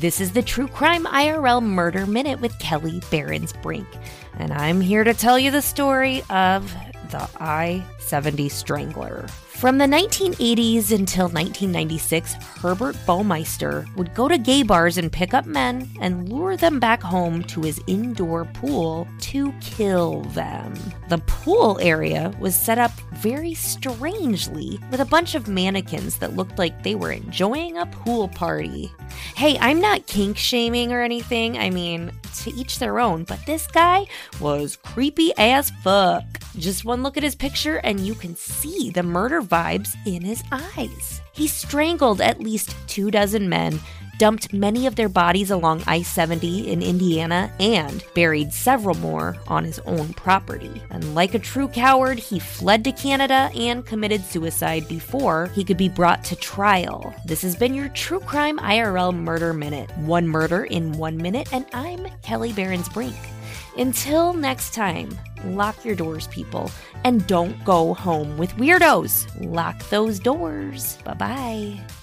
This is the True Crime IRL Murder Minute with Kelli Berens-Brink, and I'm here to tell you the story of the I 70 Strangler. From the 1980s until 1996, Herbert Baumeister would go to gay bars and pick up men and lure them back home to his indoor pool to kill them. The pool area was set up very strangely with a bunch of mannequins that looked like they were enjoying a pool party. Hey, I'm not kink shaming or anything. I mean, to each their own, but this guy was creepy as fuck. Just one look at his picture and you can see the murder vibes in his eyes. He strangled at least two dozen men, dumped many of their bodies along I 70 in Indiana, and buried several more on his own property. And like a true coward, he fled to Canada and committed suicide before he could be brought to trial. This has been your True Crime IRL Murder Minute. One murder in one minute, and I'm Kelli Berens-Brink. Until next time, lock your doors, people, and don't go home with weirdos. Lock those doors. Bye bye.